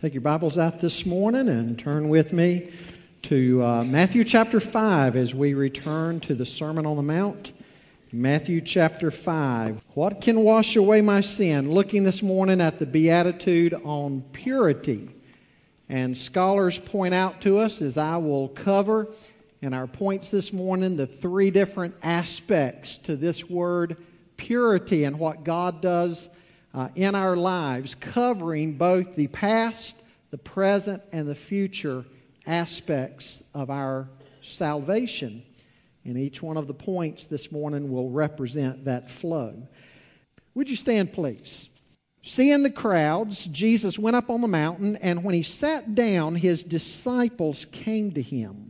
Take your Bibles out this morning and turn with me to uh, Matthew chapter 5 as we return to the Sermon on the Mount. Matthew chapter 5. What can wash away my sin? Looking this morning at the Beatitude on purity. And scholars point out to us, as I will cover in our points this morning, the three different aspects to this word purity and what God does uh, in our lives, covering both the past, the present, and the future aspects of our salvation. And each one of the points this morning will represent that flow. Would you stand, please? Seeing the crowds, Jesus went up on the mountain, and when he sat down, his disciples came to him.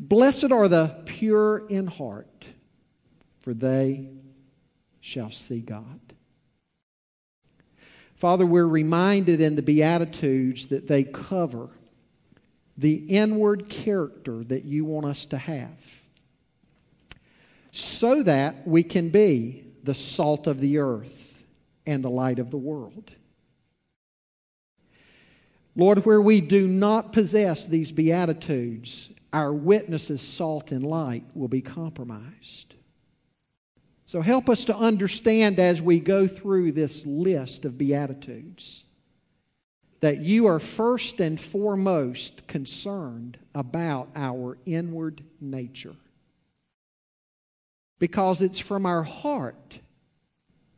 Blessed are the pure in heart, for they shall see God. Father, we're reminded in the Beatitudes that they cover the inward character that you want us to have so that we can be the salt of the earth and the light of the world. Lord, where we do not possess these Beatitudes, our witnesses, salt and light will be compromised. So help us to understand as we go through this list of Beatitudes that you are first and foremost concerned about our inward nature. Because it's from our heart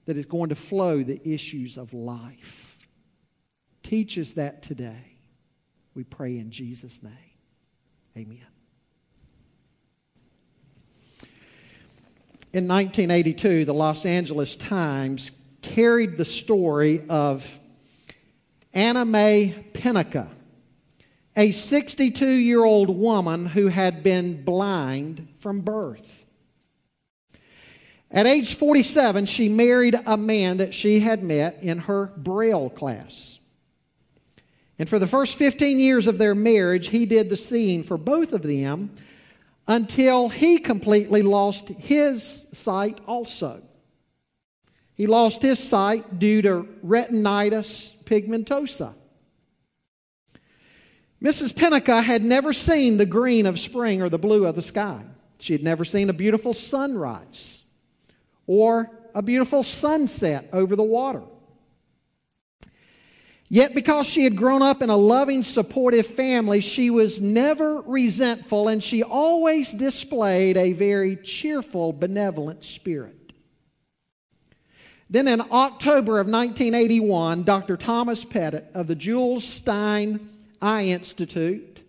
that is going to flow the issues of life. Teach us that today. We pray in Jesus' name. Amen. In 1982, the Los Angeles Times carried the story of Anna Mae Pennica, a 62 year old woman who had been blind from birth. At age 47, she married a man that she had met in her Braille class. And for the first 15 years of their marriage, he did the seeing for both of them until he completely lost his sight also. He lost his sight due to retinitis pigmentosa. Mrs. Pennica had never seen the green of spring or the blue of the sky. She had never seen a beautiful sunrise or a beautiful sunset over the water. Yet, because she had grown up in a loving, supportive family, she was never resentful and she always displayed a very cheerful, benevolent spirit. Then, in October of 1981, Dr. Thomas Pettit of the Jules Stein Eye Institute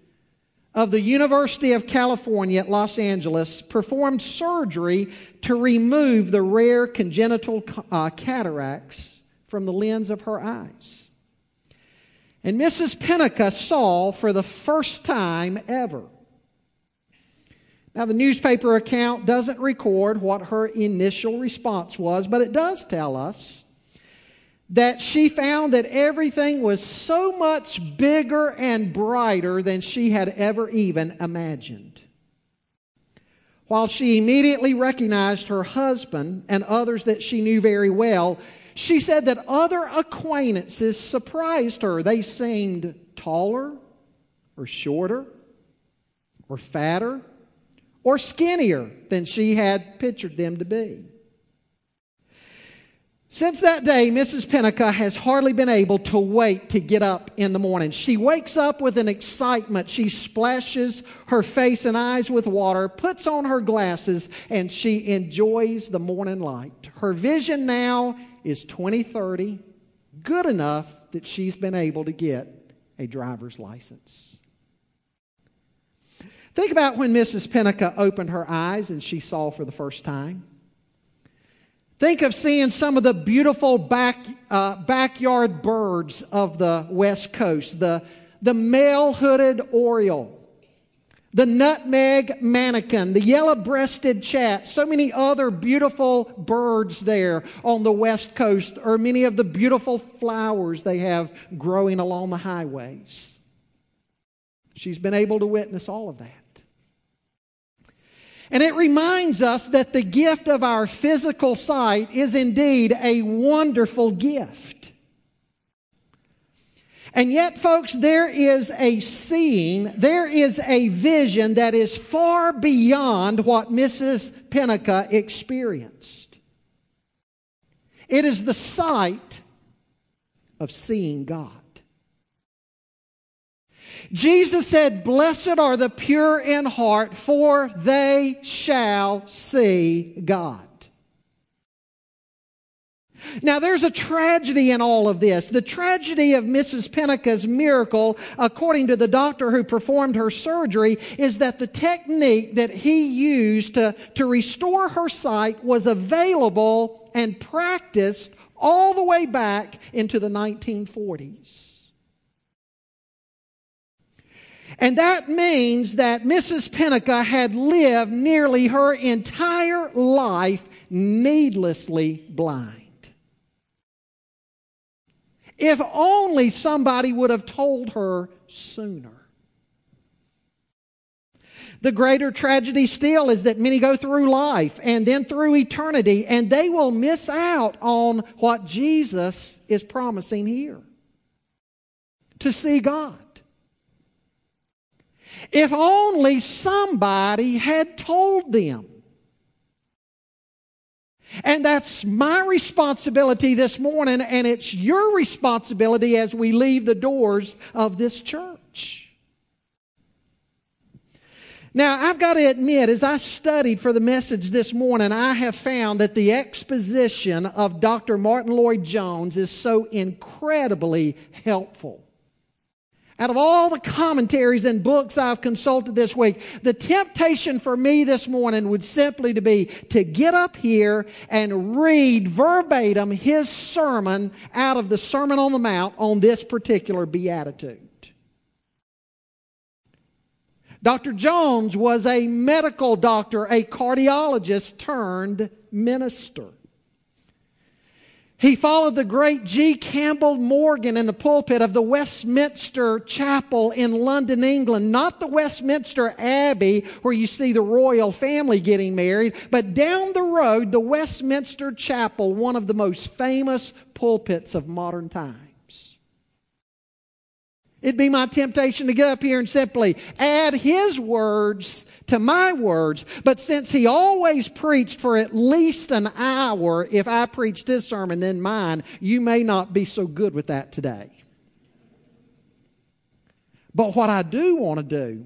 of the University of California at Los Angeles performed surgery to remove the rare congenital uh, cataracts from the lens of her eyes. And Mrs. Pennica saw for the first time ever. Now, the newspaper account doesn't record what her initial response was, but it does tell us that she found that everything was so much bigger and brighter than she had ever even imagined. While she immediately recognized her husband and others that she knew very well, she said that other acquaintances surprised her. They seemed taller or shorter or fatter or skinnier than she had pictured them to be. Since that day, Mrs. Pennica has hardly been able to wait to get up in the morning. She wakes up with an excitement. She splashes her face and eyes with water, puts on her glasses, and she enjoys the morning light. Her vision now is 2030, good enough that she's been able to get a driver's license. Think about when Mrs. Pennica opened her eyes and she saw for the first time. Think of seeing some of the beautiful back, uh, backyard birds of the West Coast, the, the male hooded oriole, the nutmeg mannikin, the yellow breasted chat, so many other beautiful birds there on the west coast, or many of the beautiful flowers they have growing along the highways. She's been able to witness all of that. And it reminds us that the gift of our physical sight is indeed a wonderful gift. And yet, folks, there is a seeing, there is a vision that is far beyond what Mrs. Pennica experienced. It is the sight of seeing God. Jesus said, Blessed are the pure in heart, for they shall see God. Now, there's a tragedy in all of this. The tragedy of Mrs. Pennica's miracle, according to the doctor who performed her surgery, is that the technique that he used to, to restore her sight was available and practiced all the way back into the 1940s. And that means that Mrs. Pennica had lived nearly her entire life needlessly blind. If only somebody would have told her sooner. The greater tragedy still is that many go through life and then through eternity and they will miss out on what Jesus is promising here to see God. If only somebody had told them. And that's my responsibility this morning, and it's your responsibility as we leave the doors of this church. Now, I've got to admit, as I studied for the message this morning, I have found that the exposition of Dr. Martyn Lloyd-Jones is so incredibly helpful. Out of all the commentaries and books I've consulted this week, the temptation for me this morning would simply to be to get up here and read verbatim his sermon out of the Sermon on the Mount on this particular beatitude. Dr. Jones was a medical doctor, a cardiologist turned minister. He followed the great G. Campbell Morgan in the pulpit of the Westminster Chapel in London, England. Not the Westminster Abbey where you see the royal family getting married, but down the road, the Westminster Chapel, one of the most famous pulpits of modern times. It'd be my temptation to get up here and simply add his words to my words. But since he always preached for at least an hour, if I preached his sermon, then mine, you may not be so good with that today. But what I do want to do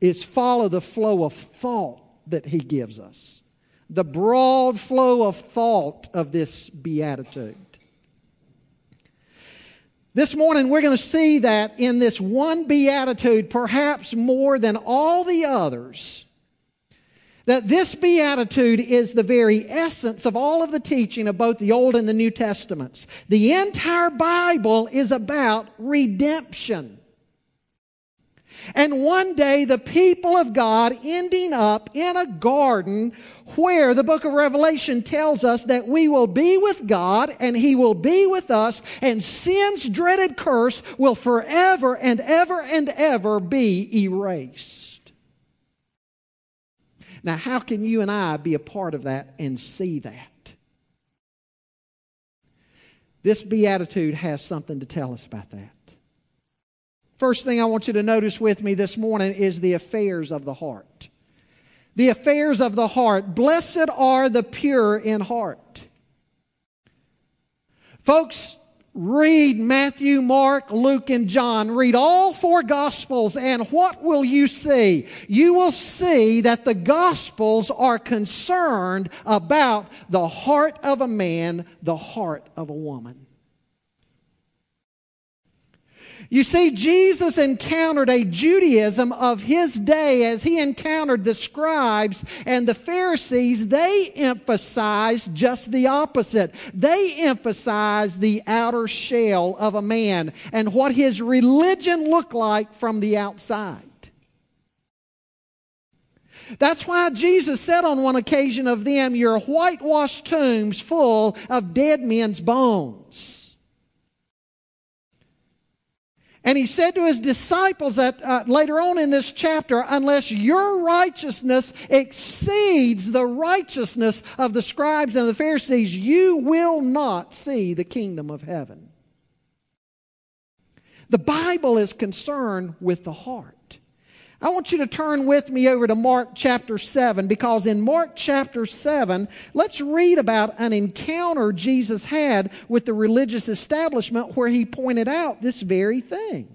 is follow the flow of thought that he gives us, the broad flow of thought of this beatitude. This morning, we're going to see that in this one beatitude, perhaps more than all the others, that this beatitude is the very essence of all of the teaching of both the Old and the New Testaments. The entire Bible is about redemption. And one day, the people of God ending up in a garden where the book of Revelation tells us that we will be with God and He will be with us, and sin's dreaded curse will forever and ever and ever be erased. Now, how can you and I be a part of that and see that? This beatitude has something to tell us about that. First thing I want you to notice with me this morning is the affairs of the heart. The affairs of the heart. Blessed are the pure in heart. Folks, read Matthew, Mark, Luke, and John. Read all four Gospels, and what will you see? You will see that the Gospels are concerned about the heart of a man, the heart of a woman. You see, Jesus encountered a Judaism of his day as he encountered the scribes and the Pharisees. They emphasized just the opposite. They emphasized the outer shell of a man and what his religion looked like from the outside. That's why Jesus said on one occasion of them, You're whitewashed tombs full of dead men's bones. And he said to his disciples that uh, later on in this chapter, unless your righteousness exceeds the righteousness of the scribes and the Pharisees, you will not see the kingdom of heaven. The Bible is concerned with the heart. I want you to turn with me over to Mark chapter 7 because in Mark chapter 7, let's read about an encounter Jesus had with the religious establishment where he pointed out this very thing.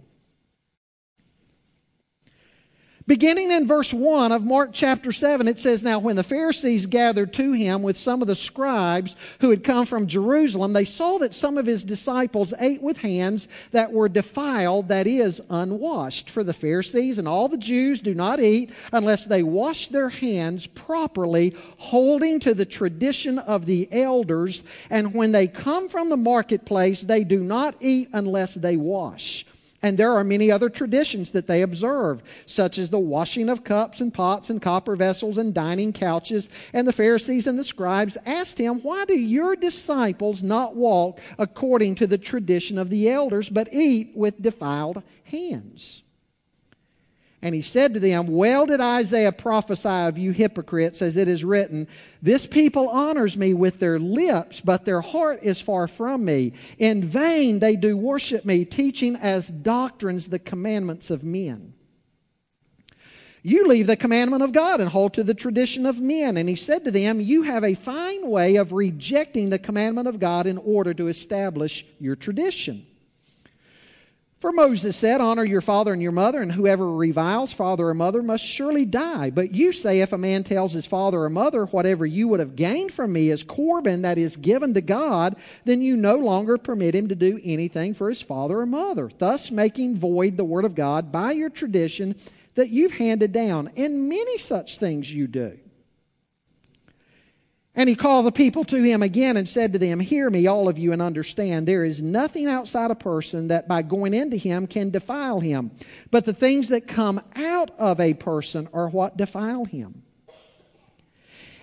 Beginning in verse 1 of Mark chapter 7, it says, Now when the Pharisees gathered to him with some of the scribes who had come from Jerusalem, they saw that some of his disciples ate with hands that were defiled, that is, unwashed. For the Pharisees and all the Jews do not eat unless they wash their hands properly, holding to the tradition of the elders. And when they come from the marketplace, they do not eat unless they wash. And there are many other traditions that they observe, such as the washing of cups and pots and copper vessels and dining couches. And the Pharisees and the scribes asked him, Why do your disciples not walk according to the tradition of the elders, but eat with defiled hands? And he said to them, Well did Isaiah prophesy of you hypocrites, as it is written, This people honors me with their lips, but their heart is far from me. In vain they do worship me, teaching as doctrines the commandments of men. You leave the commandment of God and hold to the tradition of men. And he said to them, You have a fine way of rejecting the commandment of God in order to establish your tradition. For Moses said, Honor your father and your mother, and whoever reviles father or mother must surely die. But you say, If a man tells his father or mother, Whatever you would have gained from me is Corban that is given to God, then you no longer permit him to do anything for his father or mother, thus making void the word of God by your tradition that you've handed down. And many such things you do. And he called the people to him again and said to them, Hear me, all of you, and understand. There is nothing outside a person that by going into him can defile him. But the things that come out of a person are what defile him.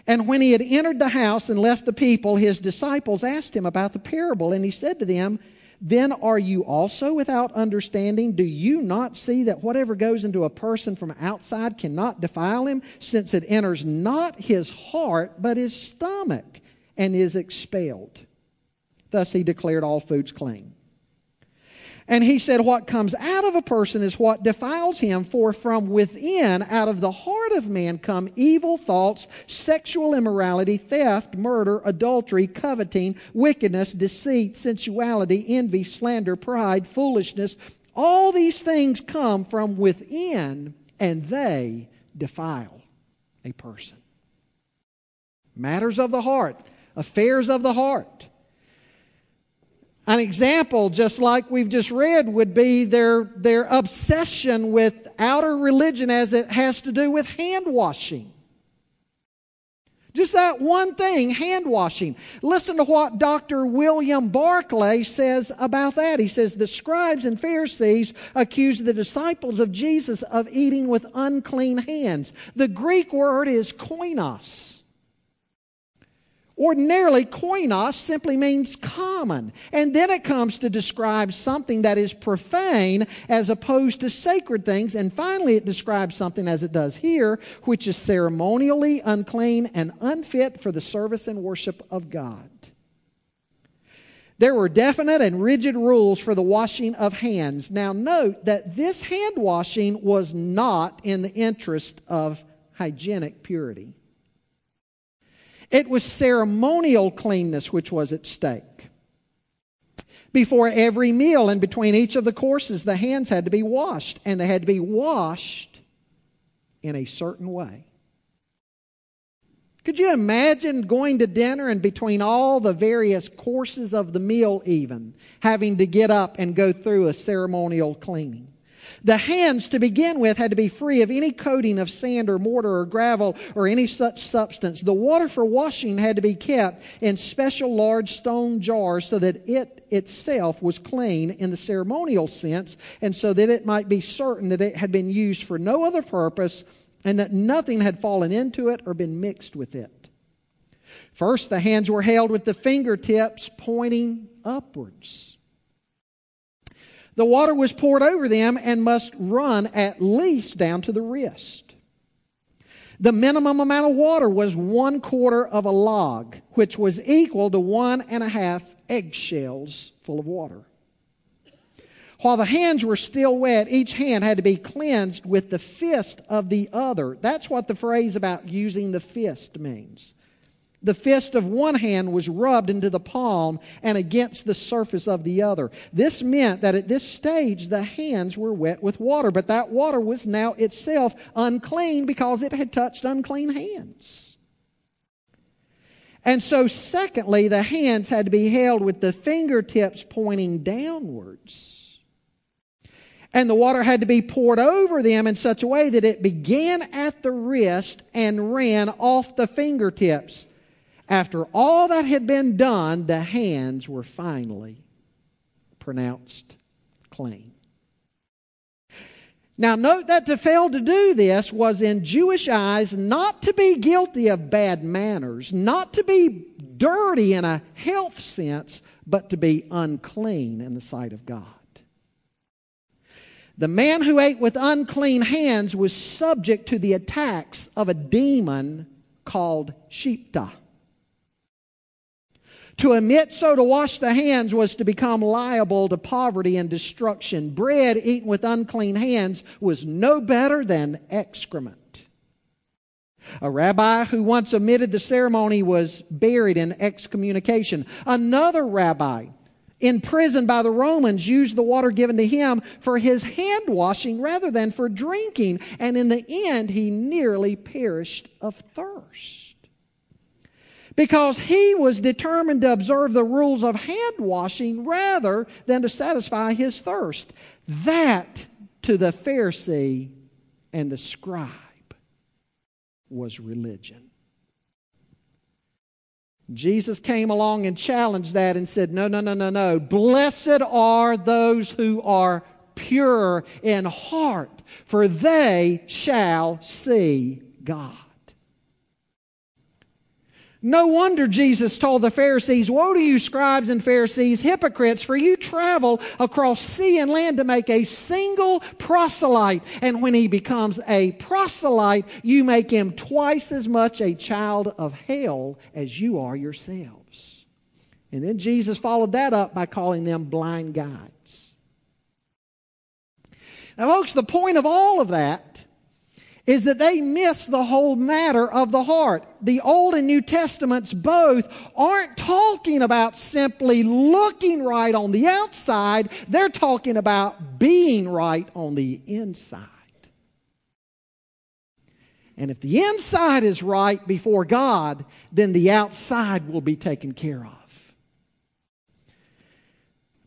And when he had entered the house and left the people, his disciples asked him about the parable. And he said to them, then are you also without understanding? Do you not see that whatever goes into a person from outside cannot defile him, since it enters not his heart, but his stomach, and is expelled? Thus he declared all foods clean. And he said, What comes out of a person is what defiles him, for from within, out of the heart of man, come evil thoughts, sexual immorality, theft, murder, adultery, coveting, wickedness, deceit, sensuality, envy, slander, pride, foolishness. All these things come from within, and they defile a person. Matters of the heart, affairs of the heart. An example, just like we've just read, would be their, their obsession with outer religion as it has to do with hand washing. Just that one thing, hand washing. Listen to what Dr. William Barclay says about that. He says, The scribes and Pharisees accused the disciples of Jesus of eating with unclean hands. The Greek word is koinos. Ordinarily, koinos simply means common. And then it comes to describe something that is profane as opposed to sacred things. And finally, it describes something as it does here, which is ceremonially unclean and unfit for the service and worship of God. There were definite and rigid rules for the washing of hands. Now, note that this hand washing was not in the interest of hygienic purity. It was ceremonial cleanness which was at stake. Before every meal and between each of the courses, the hands had to be washed, and they had to be washed in a certain way. Could you imagine going to dinner and between all the various courses of the meal, even having to get up and go through a ceremonial cleaning? The hands, to begin with, had to be free of any coating of sand or mortar or gravel or any such substance. The water for washing had to be kept in special large stone jars so that it itself was clean in the ceremonial sense and so that it might be certain that it had been used for no other purpose and that nothing had fallen into it or been mixed with it. First, the hands were held with the fingertips pointing upwards. The water was poured over them and must run at least down to the wrist. The minimum amount of water was one quarter of a log, which was equal to one and a half eggshells full of water. While the hands were still wet, each hand had to be cleansed with the fist of the other. That's what the phrase about using the fist means. The fist of one hand was rubbed into the palm and against the surface of the other. This meant that at this stage the hands were wet with water, but that water was now itself unclean because it had touched unclean hands. And so, secondly, the hands had to be held with the fingertips pointing downwards. And the water had to be poured over them in such a way that it began at the wrist and ran off the fingertips. After all that had been done, the hands were finally pronounced clean. Now, note that to fail to do this was in Jewish eyes not to be guilty of bad manners, not to be dirty in a health sense, but to be unclean in the sight of God. The man who ate with unclean hands was subject to the attacks of a demon called Shibta. To omit so to wash the hands was to become liable to poverty and destruction. Bread eaten with unclean hands was no better than excrement. A rabbi who once omitted the ceremony was buried in excommunication. Another rabbi imprisoned by the Romans, used the water given to him for his hand washing rather than for drinking. And in the end, he nearly perished of thirst. Because he was determined to observe the rules of hand washing rather than to satisfy his thirst. That to the Pharisee and the scribe was religion. Jesus came along and challenged that and said, No, no, no, no, no. Blessed are those who are pure in heart, for they shall see God. No wonder Jesus told the Pharisees, Woe to you, scribes and Pharisees, hypocrites, for you travel across sea and land to make a single proselyte. And when he becomes a proselyte, you make him twice as much a child of hell as you are yourselves. And then Jesus followed that up by calling them blind guides. Now, folks, the point of all of that is that they miss the whole matter of the heart. The Old and New Testaments both aren't talking about simply looking right on the outside, they're talking about being right on the inside. And if the inside is right before God, then the outside will be taken care of.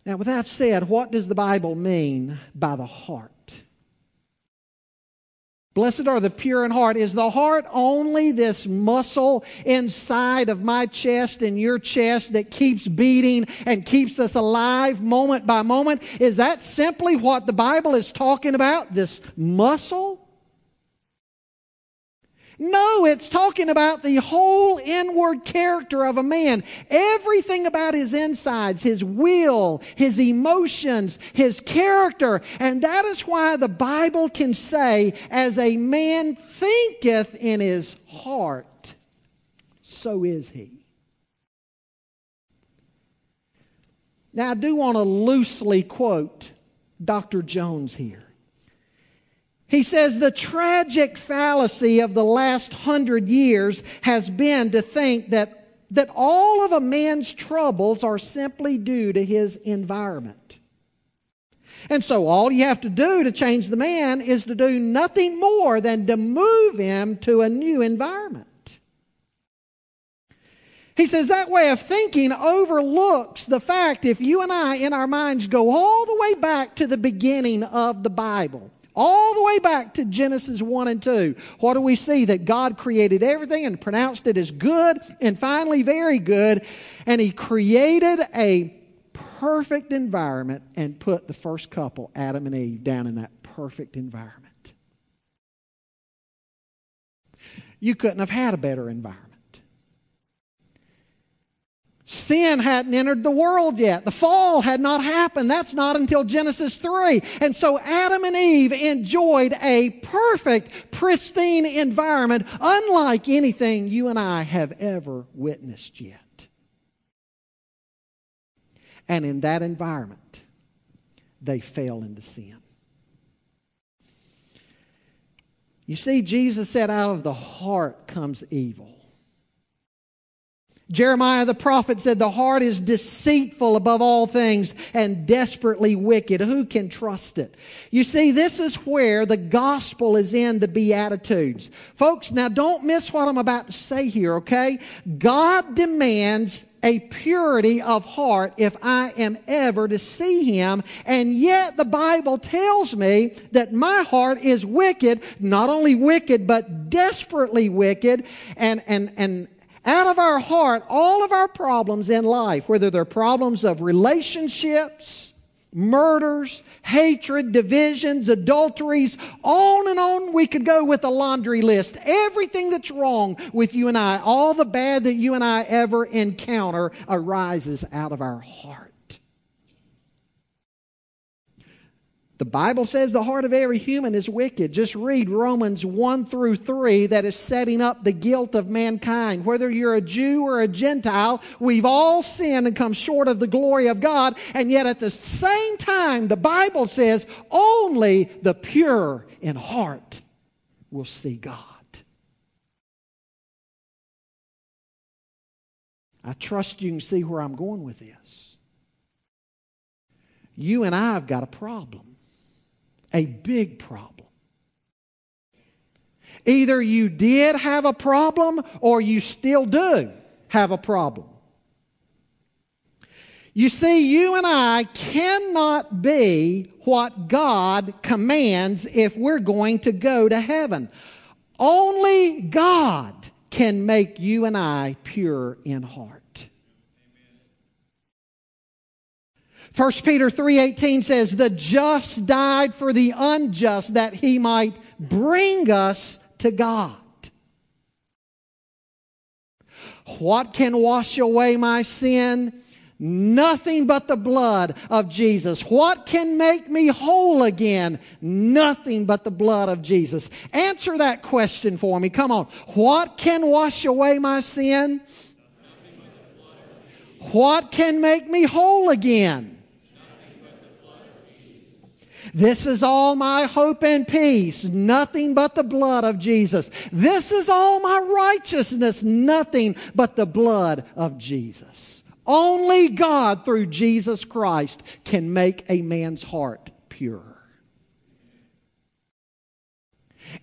Now, with that said, what does the Bible mean by the heart? Blessed are the pure in heart. Is the heart only this muscle inside of my chest and your chest that keeps beating and keeps us alive moment by moment? Is that simply what the Bible is talking about? This muscle? No, it's talking about the whole inward character of a man. Everything about his insides, his will, his emotions, his character. And that is why the Bible can say, as a man thinketh in his heart, so is he. Now, I do want to loosely quote Dr. Jones here. He says the tragic fallacy of the last hundred years has been to think that, that all of a man's troubles are simply due to his environment. And so all you have to do to change the man is to do nothing more than to move him to a new environment. He says that way of thinking overlooks the fact if you and I, in our minds, go all the way back to the beginning of the Bible, all the way back to Genesis 1 and 2, what do we see? That God created everything and pronounced it as good and finally very good. And He created a perfect environment and put the first couple, Adam and Eve, down in that perfect environment. You couldn't have had a better environment. Sin hadn't entered the world yet. The fall had not happened. That's not until Genesis 3. And so Adam and Eve enjoyed a perfect, pristine environment, unlike anything you and I have ever witnessed yet. And in that environment, they fell into sin. You see, Jesus said, out of the heart comes evil. Jeremiah the prophet said, The heart is deceitful above all things and desperately wicked. Who can trust it? You see, this is where the gospel is in the Beatitudes. Folks, now don't miss what I'm about to say here, okay? God demands a purity of heart if I am ever to see Him. And yet the Bible tells me that my heart is wicked, not only wicked, but desperately wicked. And, and, and, out of our heart all of our problems in life, whether they're problems of relationships, murders, hatred, divisions, adulteries, on and on we could go with a laundry list. Everything that's wrong with you and I, all the bad that you and I ever encounter arises out of our heart. The Bible says the heart of every human is wicked. Just read Romans 1 through 3 that is setting up the guilt of mankind. Whether you're a Jew or a Gentile, we've all sinned and come short of the glory of God. And yet at the same time, the Bible says only the pure in heart will see God. I trust you can see where I'm going with this. You and I have got a problem a big problem. Either you did have a problem or you still do have a problem. You see, you and I cannot be what God commands if we're going to go to heaven. Only God can make you and I pure in heart. 1 Peter 3:18 says, "The just died for the unjust that he might bring us to God." What can wash away my sin? Nothing but the blood of Jesus. What can make me whole again? Nothing but the blood of Jesus. Answer that question for me. Come on. What can wash away my sin? What can make me whole again? This is all my hope and peace, nothing but the blood of Jesus. This is all my righteousness, nothing but the blood of Jesus. Only God through Jesus Christ can make a man's heart pure.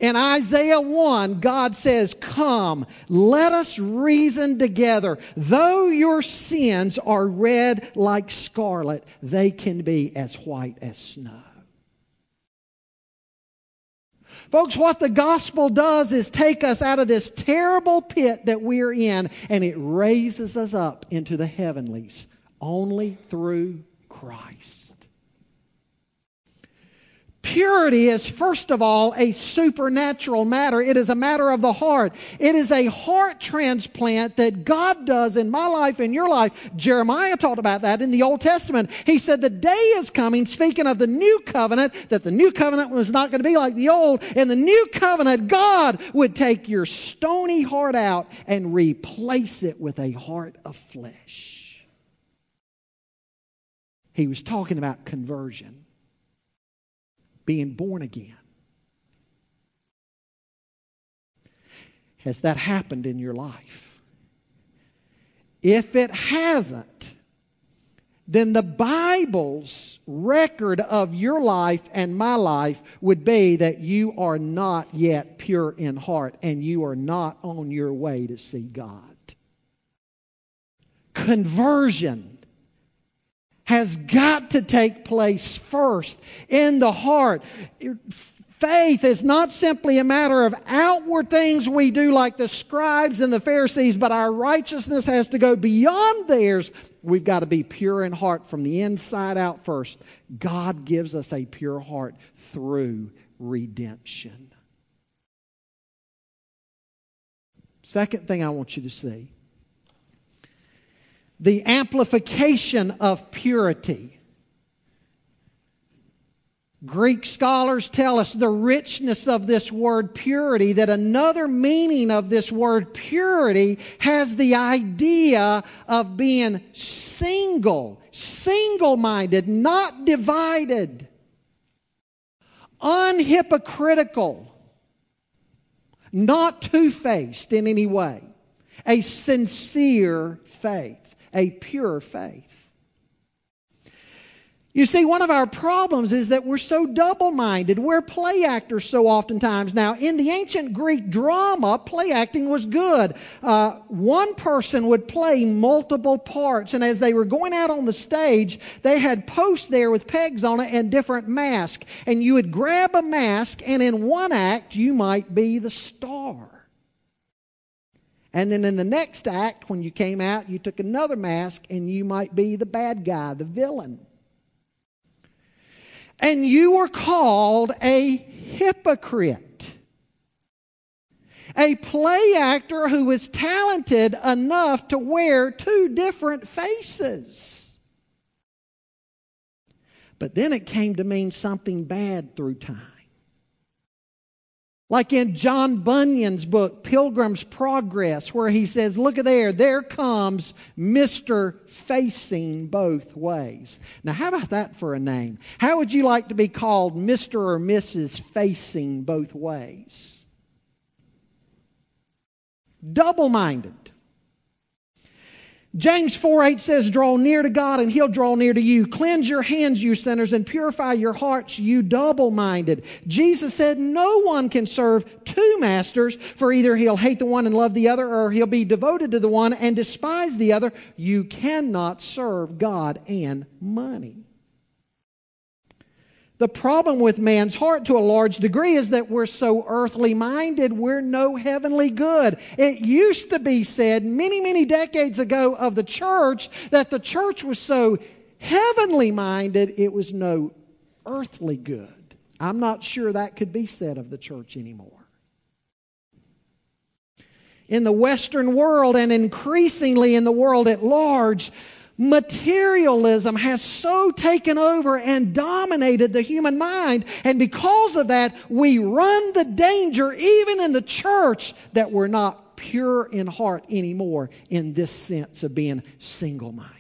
In Isaiah 1, God says, Come, let us reason together. Though your sins are red like scarlet, they can be as white as snow. Folks, what the gospel does is take us out of this terrible pit that we're in and it raises us up into the heavenlies only through Christ. Purity is, first of all, a supernatural matter. It is a matter of the heart. It is a heart transplant that God does in my life, in your life. Jeremiah talked about that in the Old Testament. He said, The day is coming, speaking of the new covenant, that the new covenant was not going to be like the old. In the new covenant, God would take your stony heart out and replace it with a heart of flesh. He was talking about conversion being born again. Has that happened in your life? If it hasn't, then the Bible's record of your life and my life would be that you are not yet pure in heart and you are not on your way to see God. conversion has got to take place first in the heart. Faith is not simply a matter of outward things we do like the scribes and the Pharisees, but our righteousness has to go beyond theirs. We've got to be pure in heart from the inside out first. God gives us a pure heart through redemption. Second thing I want you to see the amplification of purity. Greek scholars tell us the richness of this word purity, that another meaning of this word purity has the idea of being single, single minded, not divided, unhypocritical, not two faced in any way, a sincere faith a pure faith. You see, one of our problems is that we're so double minded. We're play actors so oftentimes. Now, in the ancient Greek drama, play acting was good. Uh, one person would play multiple parts, and as they were going out on the stage, they had posts there with pegs on it and different masks. And you would grab a mask, and in one act, you might be the star. And then in the next act, when you came out, you took another mask and you might be the bad guy, the villain. And you were called a hypocrite. A play actor who was talented enough to wear two different faces. But then it came to mean something bad through time. Like in John Bunyan's book, Pilgrim's Progress, where he says, Look at there, there comes Mr. Facing Both Ways. Now, how about that for a name? How would you like to be called Mr. or Mrs. Facing Both Ways? Double minded. James 4 8 says, Draw near to God and he'll draw near to you. Cleanse your hands, you sinners, and purify your hearts, you double minded. Jesus said, No one can serve two masters, for either he'll hate the one and love the other, or he'll be devoted to the one and despise the other. You cannot serve God and money. The problem with man's heart to a large degree is that we're so earthly minded, we're no heavenly good. It used to be said many, many decades ago of the church that the church was so heavenly minded, it was no earthly good. I'm not sure that could be said of the church anymore. In the Western world and increasingly in the world at large, Materialism has so taken over and dominated the human mind. And because of that, we run the danger, even in the church, that we're not pure in heart anymore in this sense of being single minded.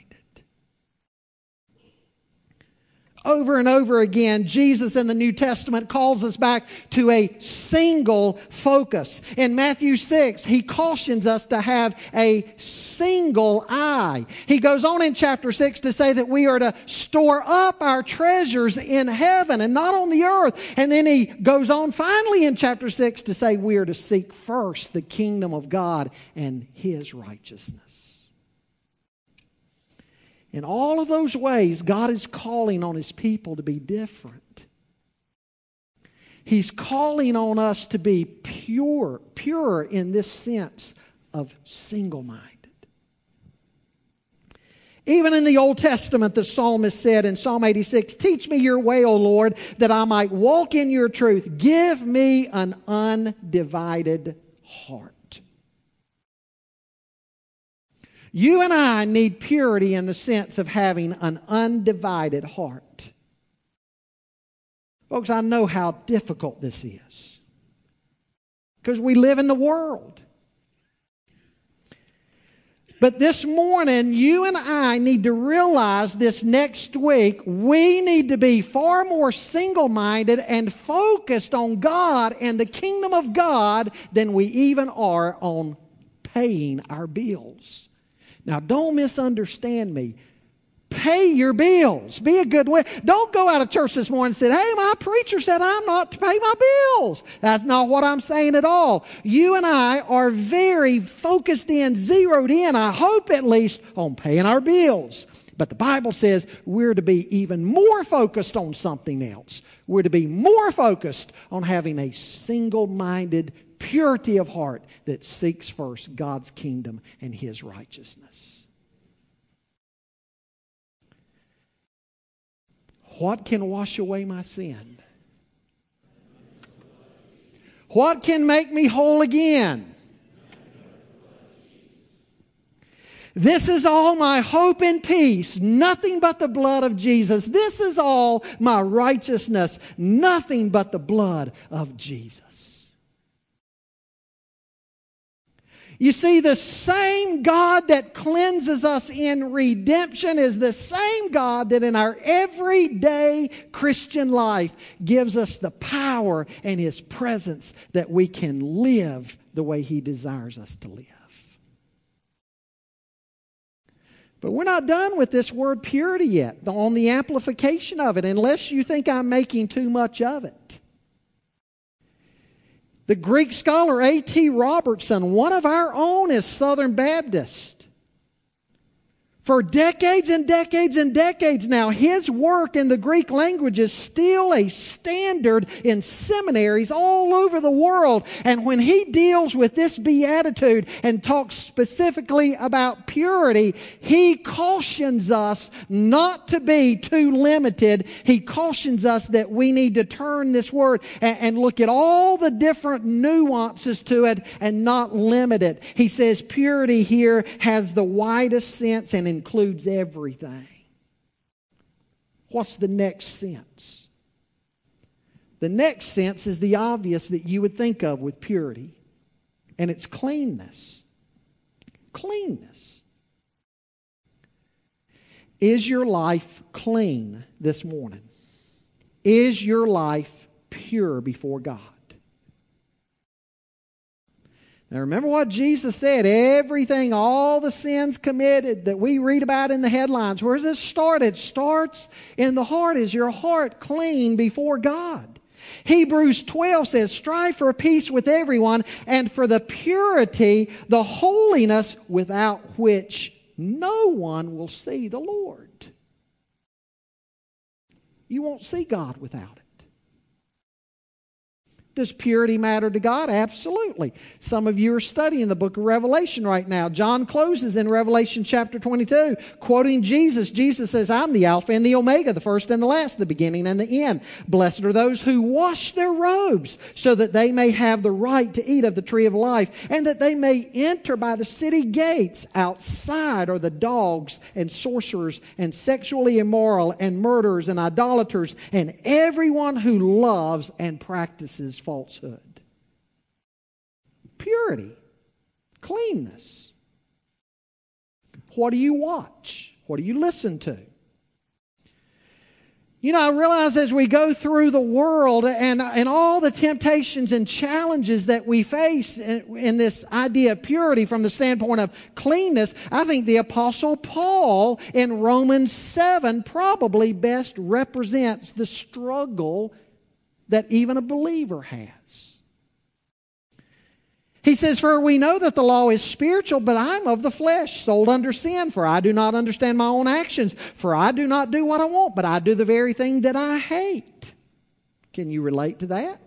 Over and over again, Jesus in the New Testament calls us back to a single focus. In Matthew 6, he cautions us to have a single eye. He goes on in chapter 6 to say that we are to store up our treasures in heaven and not on the earth. And then he goes on finally in chapter 6 to say we are to seek first the kingdom of God and his righteousness. In all of those ways, God is calling on His people to be different. He's calling on us to be pure, pure in this sense of single minded. Even in the Old Testament, the psalmist said in Psalm 86 Teach me your way, O Lord, that I might walk in your truth. Give me an undivided heart. You and I need purity in the sense of having an undivided heart. Folks, I know how difficult this is because we live in the world. But this morning, you and I need to realize this next week, we need to be far more single minded and focused on God and the kingdom of God than we even are on paying our bills. Now, don't misunderstand me. Pay your bills. Be a good way. Don't go out of church this morning and say, Hey, my preacher said I'm not to pay my bills. That's not what I'm saying at all. You and I are very focused in, zeroed in, I hope at least, on paying our bills. But the Bible says we're to be even more focused on something else. We're to be more focused on having a single minded purity of heart that seeks first God's kingdom and His righteousness. What can wash away my sin? What can make me whole again? This is all my hope and peace, nothing but the blood of Jesus. This is all my righteousness, nothing but the blood of Jesus. You see, the same God that cleanses us in redemption is the same God that in our everyday Christian life gives us the power and His presence that we can live the way He desires us to live. But we're not done with this word purity yet, on the amplification of it, unless you think I'm making too much of it. The Greek scholar A.T. Robertson, one of our own, is Southern Baptist. For decades and decades and decades now, his work in the Greek language is still a standard in seminaries all over the world. And when he deals with this beatitude and talks specifically about purity, he cautions us not to be too limited. He cautions us that we need to turn this word and, and look at all the different nuances to it and not limit it. He says purity here has the widest sense and includes everything. What's the next sense? The next sense is the obvious that you would think of with purity, and it's cleanness. Cleanness. Is your life clean this morning? Is your life pure before God? Now remember what Jesus said everything, all the sins committed that we read about in the headlines. Where does this start? It starts in the heart. Is your heart clean before God? Hebrews 12 says, Strive for peace with everyone and for the purity, the holiness without which no one will see the Lord. You won't see God without it. Does purity matter to God? Absolutely. Some of you are studying the book of Revelation right now. John closes in Revelation chapter 22, quoting Jesus. Jesus says, I'm the Alpha and the Omega, the first and the last, the beginning and the end. Blessed are those who wash their robes so that they may have the right to eat of the tree of life and that they may enter by the city gates. Outside are the dogs and sorcerers and sexually immoral and murderers and idolaters and everyone who loves and practices falsehood. Purity, cleanness. What do you watch? What do you listen to? You know, I realize as we go through the world and, and all the temptations and challenges that we face in, in, this idea of purity from the standpoint of cleanness, I think the Apostle Paul in Romans 7 probably best represents the struggle that even a believer has. He says, For we know that the law is spiritual, but I'm of the flesh, sold under sin, for I do not understand my own actions. For I do not do what I want, but I do the very thing that I hate. Can you relate to that?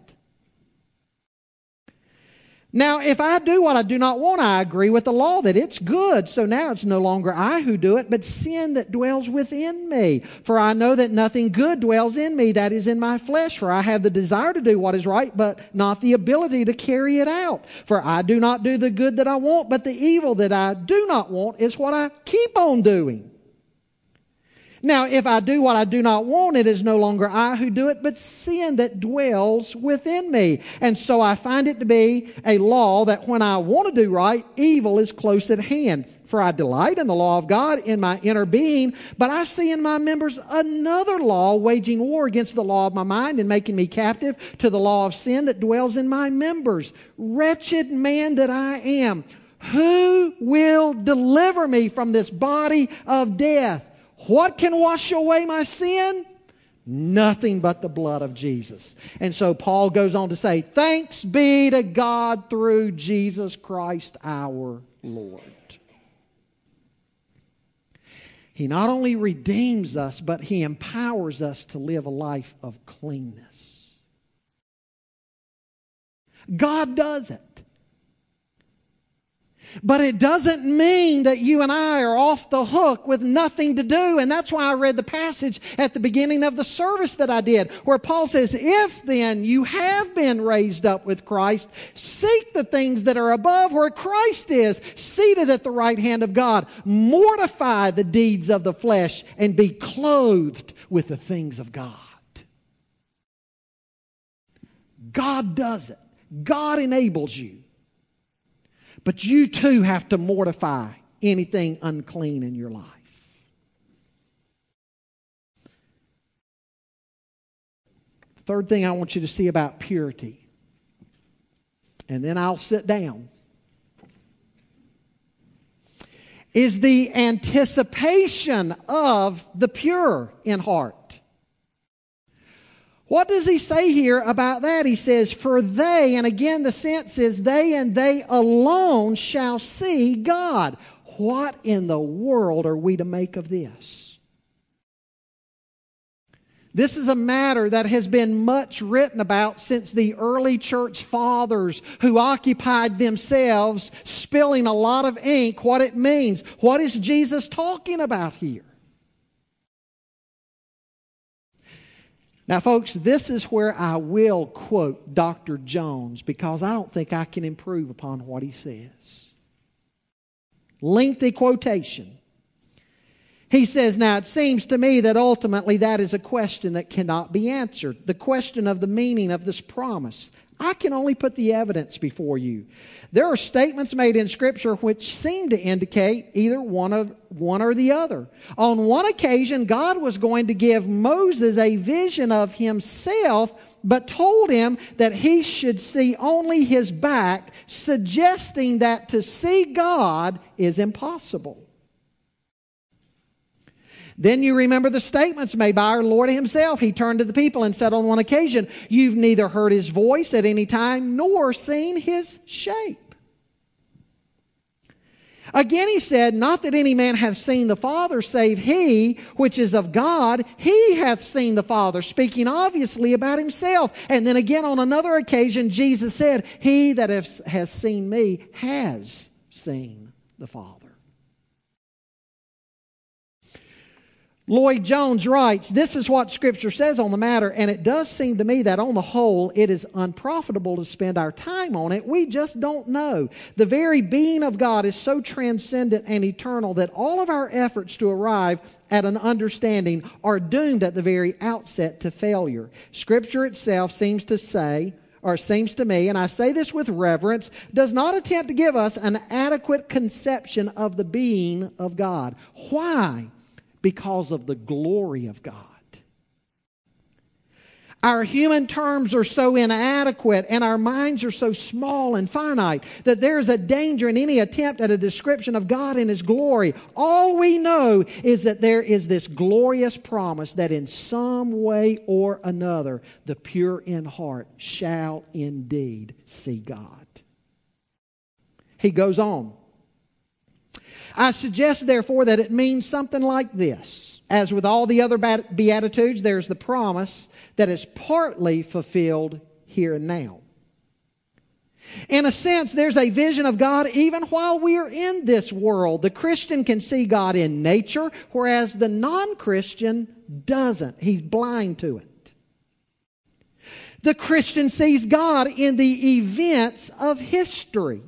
Now, if I do what I do not want, I agree with the law that it's good. So now it's no longer I who do it, but sin that dwells within me. For I know that nothing good dwells in me, that is in my flesh. For I have the desire to do what is right, but not the ability to carry it out. For I do not do the good that I want, but the evil that I do not want is what I keep on doing. Now, if I do what I do not want, it is no longer I who do it, but sin that dwells within me. And so I find it to be a law that when I want to do right, evil is close at hand. For I delight in the law of God in my inner being, but I see in my members another law waging war against the law of my mind and making me captive to the law of sin that dwells in my members. Wretched man that I am, who will deliver me from this body of death? What can wash away my sin? Nothing but the blood of Jesus. And so Paul goes on to say, Thanks be to God through Jesus Christ our Lord. He not only redeems us, but He empowers us to live a life of cleanness. God does it. But it doesn't mean that you and I are off the hook with nothing to do. And that's why I read the passage at the beginning of the service that I did, where Paul says, If then you have been raised up with Christ, seek the things that are above where Christ is, seated at the right hand of God. Mortify the deeds of the flesh and be clothed with the things of God. God does it, God enables you. But you too have to mortify anything unclean in your life. Third thing I want you to see about purity, and then I'll sit down, is the anticipation of the pure in heart. What does he say here about that? He says, For they, and again the sense is they and they alone shall see God. What in the world are we to make of this? This is a matter that has been much written about since the early church fathers who occupied themselves spilling a lot of ink what it means. What is Jesus talking about here? Now, folks, this is where I will quote Dr. Jones because I don't think I can improve upon what he says. Lengthy quotation. He says, Now it seems to me that ultimately that is a question that cannot be answered. The question of the meaning of this promise. I can only put the evidence before you. There are statements made in Scripture which seem to indicate either one of one or the other. On one occasion, God was going to give Moses a vision of himself, but told him that he should see only his back, suggesting that to see God is impossible. Then you remember the statements made by our Lord Himself. He turned to the people and said on one occasion, You've neither heard His voice at any time nor seen His shape. Again, he said, Not that any man hath seen the Father, save he which is of God. He hath seen the Father, speaking obviously about himself. And then again, on another occasion, Jesus said, He that has seen me has seen the Father. Lloyd Jones writes, This is what Scripture says on the matter, and it does seem to me that on the whole it is unprofitable to spend our time on it. We just don't know. The very being of God is so transcendent and eternal that all of our efforts to arrive at an understanding are doomed at the very outset to failure. Scripture itself seems to say, or seems to me, and I say this with reverence, does not attempt to give us an adequate conception of the being of God. Why? Because of the glory of God. Our human terms are so inadequate and our minds are so small and finite that there's a danger in any attempt at a description of God and His glory. All we know is that there is this glorious promise that in some way or another the pure in heart shall indeed see God. He goes on. I suggest, therefore, that it means something like this. As with all the other Beatitudes, there's the promise that is partly fulfilled here and now. In a sense, there's a vision of God even while we are in this world. The Christian can see God in nature, whereas the non Christian doesn't. He's blind to it. The Christian sees God in the events of history.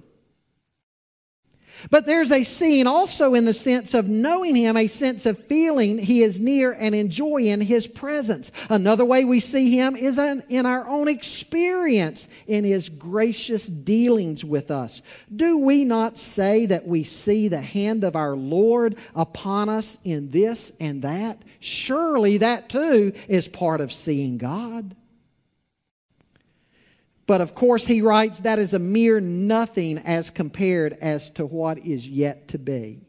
But there's a seeing also in the sense of knowing Him, a sense of feeling He is near and enjoying His presence. Another way we see Him is in our own experience in His gracious dealings with us. Do we not say that we see the hand of our Lord upon us in this and that? Surely that too is part of seeing God. But of course, he writes that is a mere nothing as compared as to what is yet to be.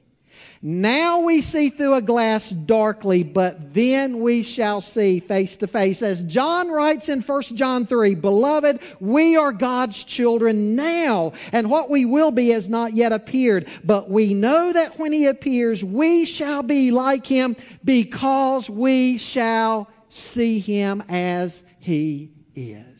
Now we see through a glass darkly, but then we shall see face to face. As John writes in 1 John 3, Beloved, we are God's children now, and what we will be has not yet appeared. But we know that when he appears, we shall be like him because we shall see him as he is.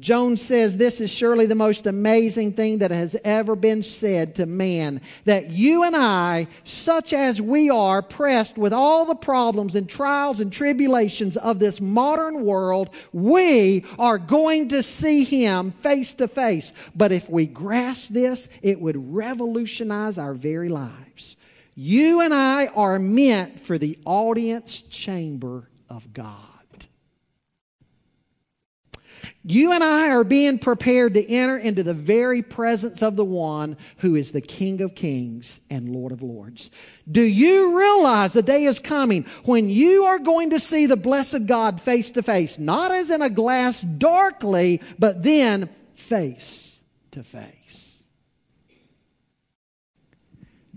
Jones says this is surely the most amazing thing that has ever been said to man. That you and I, such as we are, pressed with all the problems and trials and tribulations of this modern world, we are going to see him face to face. But if we grasp this, it would revolutionize our very lives. You and I are meant for the audience chamber of God. You and I are being prepared to enter into the very presence of the one who is the King of Kings and Lord of Lords. Do you realize the day is coming when you are going to see the blessed God face to face, not as in a glass darkly, but then face to face?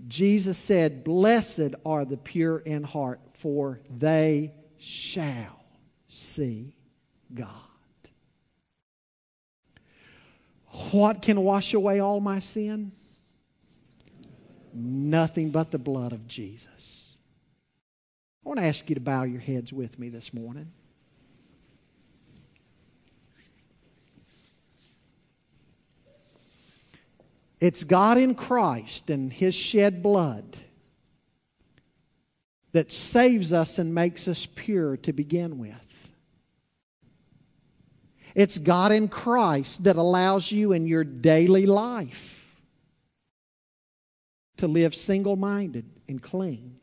Jesus said, Blessed are the pure in heart, for they shall see God. What can wash away all my sin? Nothing but the blood of Jesus. I want to ask you to bow your heads with me this morning. It's God in Christ and His shed blood that saves us and makes us pure to begin with. It's God in Christ that allows you in your daily life to live single minded and clean.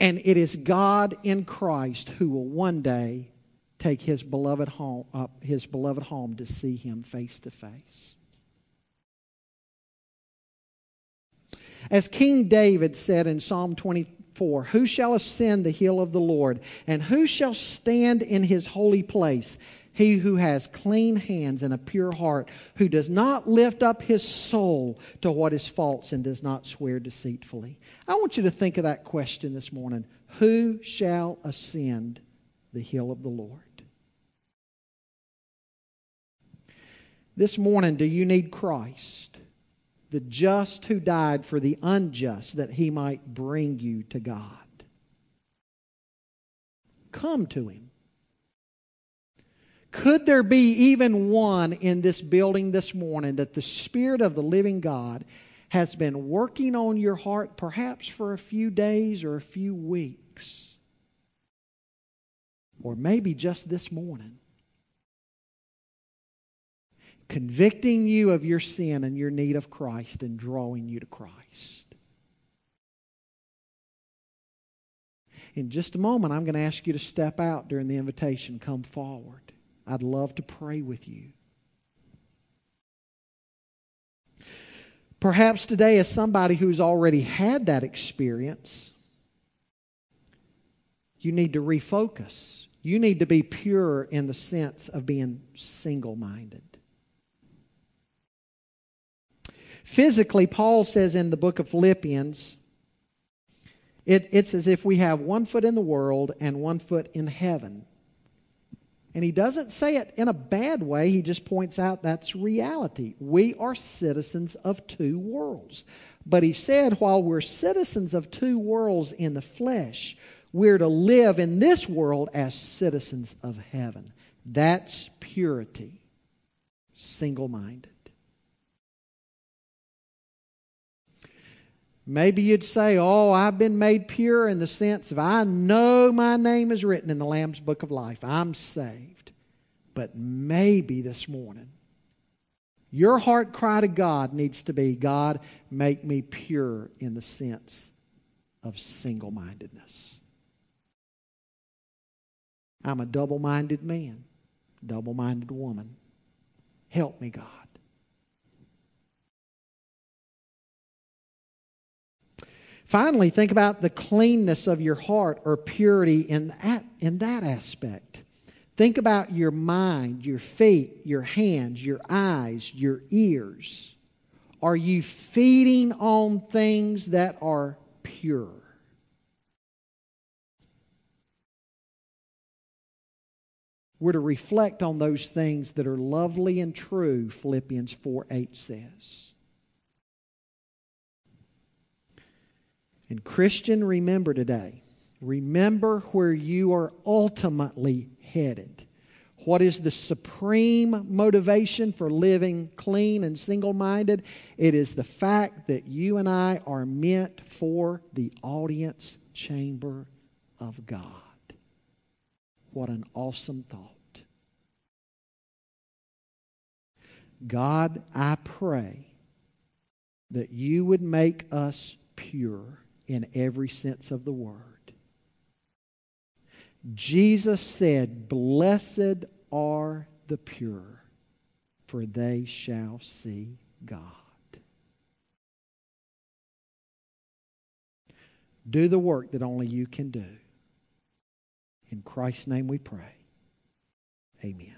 And it is God in Christ who will one day take his beloved home his beloved home to see him face to face. As King David said in Psalm 20 4 Who shall ascend the hill of the Lord? And who shall stand in his holy place? He who has clean hands and a pure heart, who does not lift up his soul to what is false and does not swear deceitfully. I want you to think of that question this morning. Who shall ascend the hill of the Lord? This morning, do you need Christ? The just who died for the unjust that he might bring you to God. Come to him. Could there be even one in this building this morning that the Spirit of the living God has been working on your heart perhaps for a few days or a few weeks? Or maybe just this morning? Convicting you of your sin and your need of Christ and drawing you to Christ. In just a moment, I'm going to ask you to step out during the invitation. Come forward. I'd love to pray with you. Perhaps today, as somebody who's already had that experience, you need to refocus. You need to be pure in the sense of being single minded. Physically, Paul says in the book of Philippians, it, it's as if we have one foot in the world and one foot in heaven. And he doesn't say it in a bad way, he just points out that's reality. We are citizens of two worlds. But he said, while we're citizens of two worlds in the flesh, we're to live in this world as citizens of heaven. That's purity, single minded. Maybe you'd say, Oh, I've been made pure in the sense of I know my name is written in the Lamb's book of life. I'm saved. But maybe this morning, your heart cry to God needs to be God, make me pure in the sense of single mindedness. I'm a double minded man, double minded woman. Help me, God. Finally, think about the cleanness of your heart or purity in that, in that aspect. Think about your mind, your feet, your hands, your eyes, your ears. Are you feeding on things that are pure? We're to reflect on those things that are lovely and true, Philippians 4 8 says. And, Christian, remember today, remember where you are ultimately headed. What is the supreme motivation for living clean and single minded? It is the fact that you and I are meant for the audience chamber of God. What an awesome thought. God, I pray that you would make us pure in every sense of the word. Jesus said, Blessed are the pure, for they shall see God. Do the work that only you can do. In Christ's name we pray. Amen.